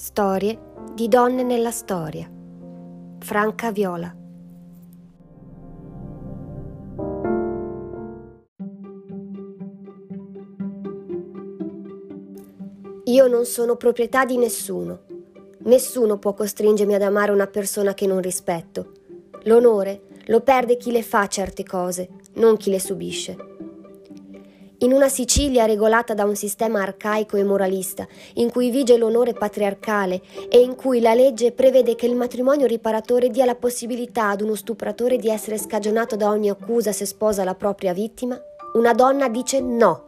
Storie di donne nella storia. Franca Viola. Io non sono proprietà di nessuno. Nessuno può costringermi ad amare una persona che non rispetto. L'onore lo perde chi le fa certe cose, non chi le subisce. In una Sicilia regolata da un sistema arcaico e moralista, in cui vige l'onore patriarcale e in cui la legge prevede che il matrimonio riparatore dia la possibilità ad uno stupratore di essere scagionato da ogni accusa se sposa la propria vittima, una donna dice no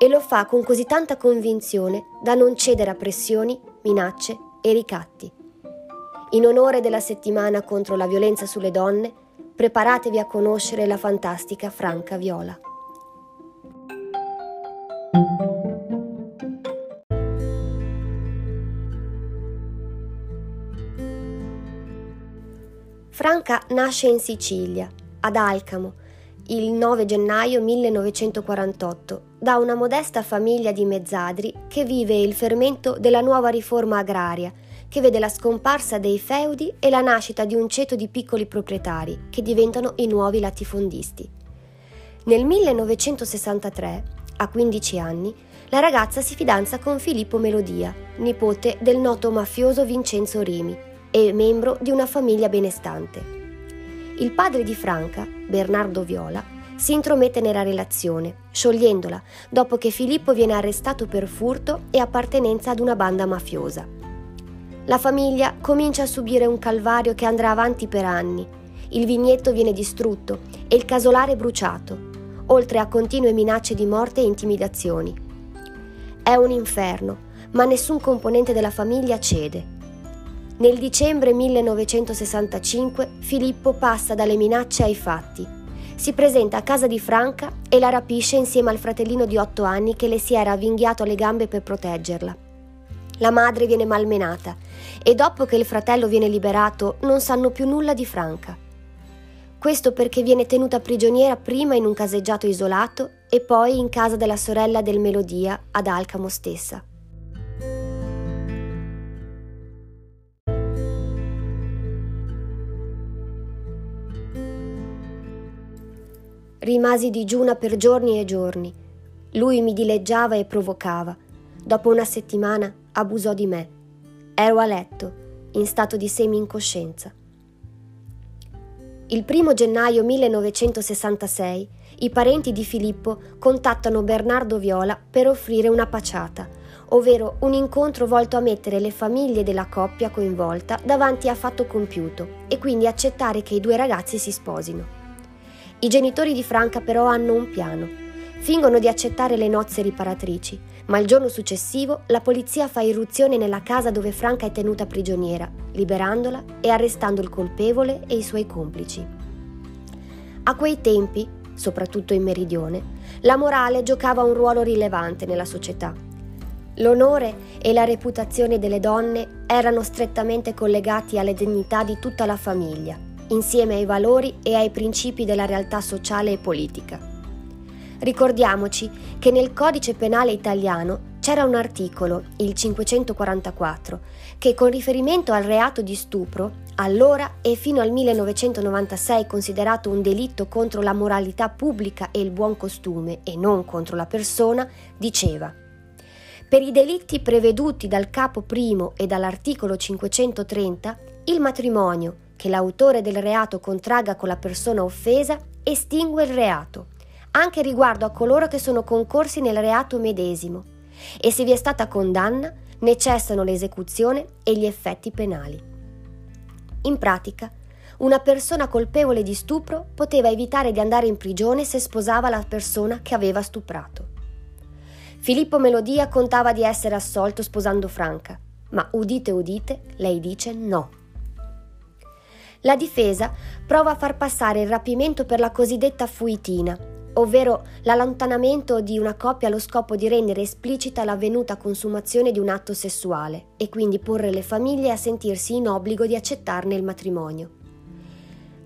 e lo fa con così tanta convinzione da non cedere a pressioni, minacce e ricatti. In onore della settimana contro la violenza sulle donne, preparatevi a conoscere la fantastica Franca Viola. Franca nasce in Sicilia, ad Alcamo, il 9 gennaio 1948, da una modesta famiglia di mezzadri che vive il fermento della nuova riforma agraria, che vede la scomparsa dei feudi e la nascita di un ceto di piccoli proprietari che diventano i nuovi latifondisti. Nel 1963, a 15 anni, la ragazza si fidanza con Filippo Melodia, nipote del noto mafioso Vincenzo Rimi, e membro di una famiglia benestante. Il padre di Franca, Bernardo Viola, si intromette nella relazione, sciogliendola dopo che Filippo viene arrestato per furto e appartenenza ad una banda mafiosa. La famiglia comincia a subire un calvario che andrà avanti per anni. Il vigneto viene distrutto e il casolare bruciato, oltre a continue minacce di morte e intimidazioni. È un inferno, ma nessun componente della famiglia cede nel dicembre 1965 Filippo passa dalle minacce ai fatti. Si presenta a casa di Franca e la rapisce insieme al fratellino di otto anni che le si era avvinghiato alle gambe per proteggerla. La madre viene malmenata e dopo che il fratello viene liberato non sanno più nulla di Franca. Questo perché viene tenuta prigioniera prima in un caseggiato isolato e poi in casa della sorella del Melodia ad Alcamo stessa. Rimasi digiuna per giorni e giorni. Lui mi dileggiava e provocava. Dopo una settimana abusò di me. Ero a letto, in stato di semi-incoscienza. Il primo gennaio 1966 i parenti di Filippo contattano Bernardo Viola per offrire una paciata, ovvero un incontro volto a mettere le famiglie della coppia coinvolta davanti a fatto compiuto e quindi accettare che i due ragazzi si sposino. I genitori di Franca però hanno un piano. Fingono di accettare le nozze riparatrici, ma il giorno successivo la polizia fa irruzione nella casa dove Franca è tenuta prigioniera, liberandola e arrestando il colpevole e i suoi complici. A quei tempi, soprattutto in Meridione, la morale giocava un ruolo rilevante nella società. L'onore e la reputazione delle donne erano strettamente collegati alle dignità di tutta la famiglia insieme ai valori e ai principi della realtà sociale e politica. Ricordiamoci che nel codice penale italiano c'era un articolo, il 544, che con riferimento al reato di stupro, allora e fino al 1996 considerato un delitto contro la moralità pubblica e il buon costume e non contro la persona, diceva per i delitti preveduti dal capo primo e dall'articolo 530, il matrimonio, che l'autore del reato contragga con la persona offesa estingue il reato, anche riguardo a coloro che sono concorsi nel reato medesimo, e se vi è stata condanna ne cessano l'esecuzione e gli effetti penali. In pratica, una persona colpevole di stupro poteva evitare di andare in prigione se sposava la persona che aveva stuprato. Filippo Melodia contava di essere assolto sposando Franca, ma udite udite, lei dice no. La difesa prova a far passare il rapimento per la cosiddetta fuitina, ovvero l'allontanamento di una coppia allo scopo di rendere esplicita l'avvenuta consumazione di un atto sessuale e quindi porre le famiglie a sentirsi in obbligo di accettarne il matrimonio.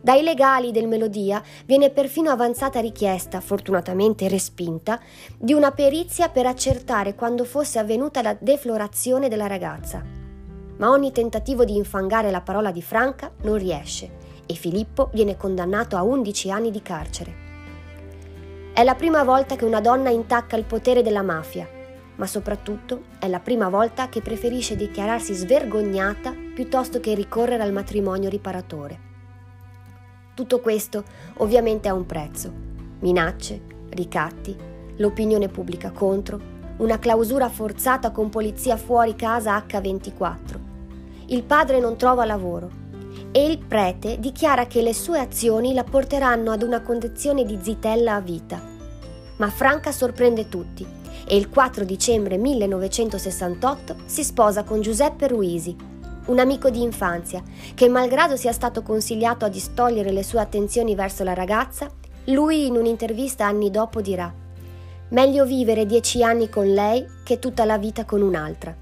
Dai legali del Melodia viene perfino avanzata richiesta, fortunatamente respinta, di una perizia per accertare quando fosse avvenuta la deflorazione della ragazza. Ma ogni tentativo di infangare la parola di Franca non riesce e Filippo viene condannato a 11 anni di carcere. È la prima volta che una donna intacca il potere della mafia, ma soprattutto è la prima volta che preferisce dichiararsi svergognata piuttosto che ricorrere al matrimonio riparatore. Tutto questo ovviamente ha un prezzo. Minacce, ricatti, l'opinione pubblica contro, una clausura forzata con polizia fuori casa H24. Il padre non trova lavoro e il prete dichiara che le sue azioni la porteranno ad una condizione di zitella a vita. Ma Franca sorprende tutti e il 4 dicembre 1968 si sposa con Giuseppe Ruisi, un amico di infanzia, che malgrado sia stato consigliato a distogliere le sue attenzioni verso la ragazza, lui in un'intervista anni dopo dirà Meglio vivere dieci anni con lei che tutta la vita con un'altra.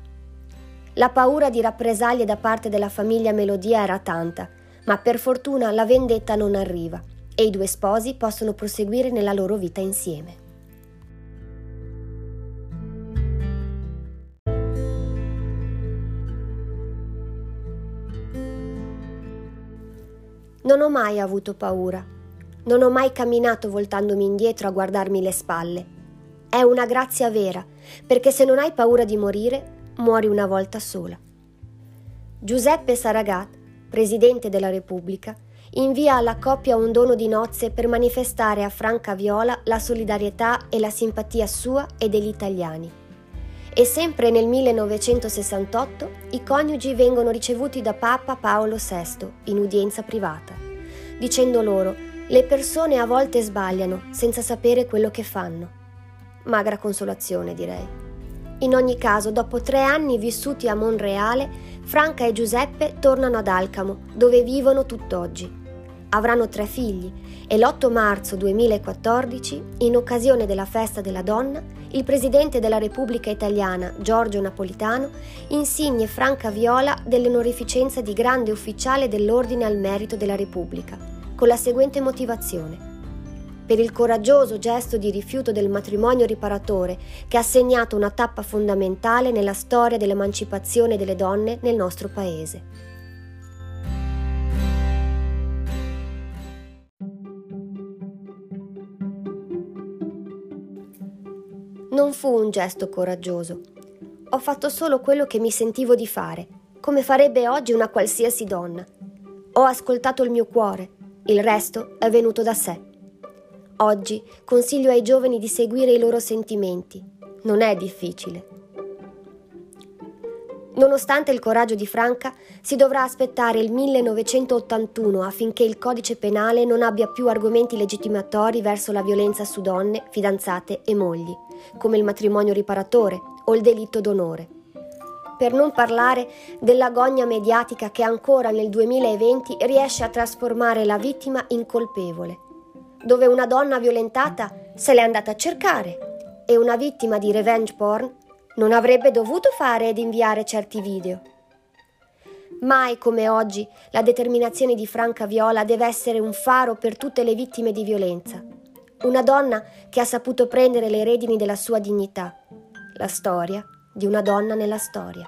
La paura di rappresaglie da parte della famiglia Melodia era tanta, ma per fortuna la vendetta non arriva e i due sposi possono proseguire nella loro vita insieme. Non ho mai avuto paura. Non ho mai camminato voltandomi indietro a guardarmi le spalle. È una grazia vera, perché se non hai paura di morire, muori una volta sola. Giuseppe Saragat, presidente della Repubblica, invia alla coppia un dono di nozze per manifestare a Franca Viola la solidarietà e la simpatia sua e degli italiani. E sempre nel 1968 i coniugi vengono ricevuti da Papa Paolo VI in udienza privata, dicendo loro le persone a volte sbagliano senza sapere quello che fanno. Magra consolazione, direi. In ogni caso, dopo tre anni vissuti a Monreale, Franca e Giuseppe tornano ad Alcamo, dove vivono tutt'oggi. Avranno tre figli e l'8 marzo 2014, in occasione della festa della donna, il presidente della Repubblica Italiana, Giorgio Napolitano, insigne Franca Viola dell'onorificenza di grande ufficiale dell'Ordine al Merito della Repubblica, con la seguente motivazione per il coraggioso gesto di rifiuto del matrimonio riparatore che ha segnato una tappa fondamentale nella storia dell'emancipazione delle donne nel nostro paese. Non fu un gesto coraggioso. Ho fatto solo quello che mi sentivo di fare, come farebbe oggi una qualsiasi donna. Ho ascoltato il mio cuore, il resto è venuto da sé. Oggi consiglio ai giovani di seguire i loro sentimenti. Non è difficile. Nonostante il coraggio di Franca, si dovrà aspettare il 1981 affinché il codice penale non abbia più argomenti legittimatori verso la violenza su donne, fidanzate e mogli, come il matrimonio riparatore o il delitto d'onore. Per non parlare dell'agonia mediatica che ancora nel 2020 riesce a trasformare la vittima in colpevole dove una donna violentata se l'è andata a cercare e una vittima di revenge porn non avrebbe dovuto fare ed inviare certi video. Mai come oggi la determinazione di Franca Viola deve essere un faro per tutte le vittime di violenza. Una donna che ha saputo prendere le redini della sua dignità. La storia di una donna nella storia.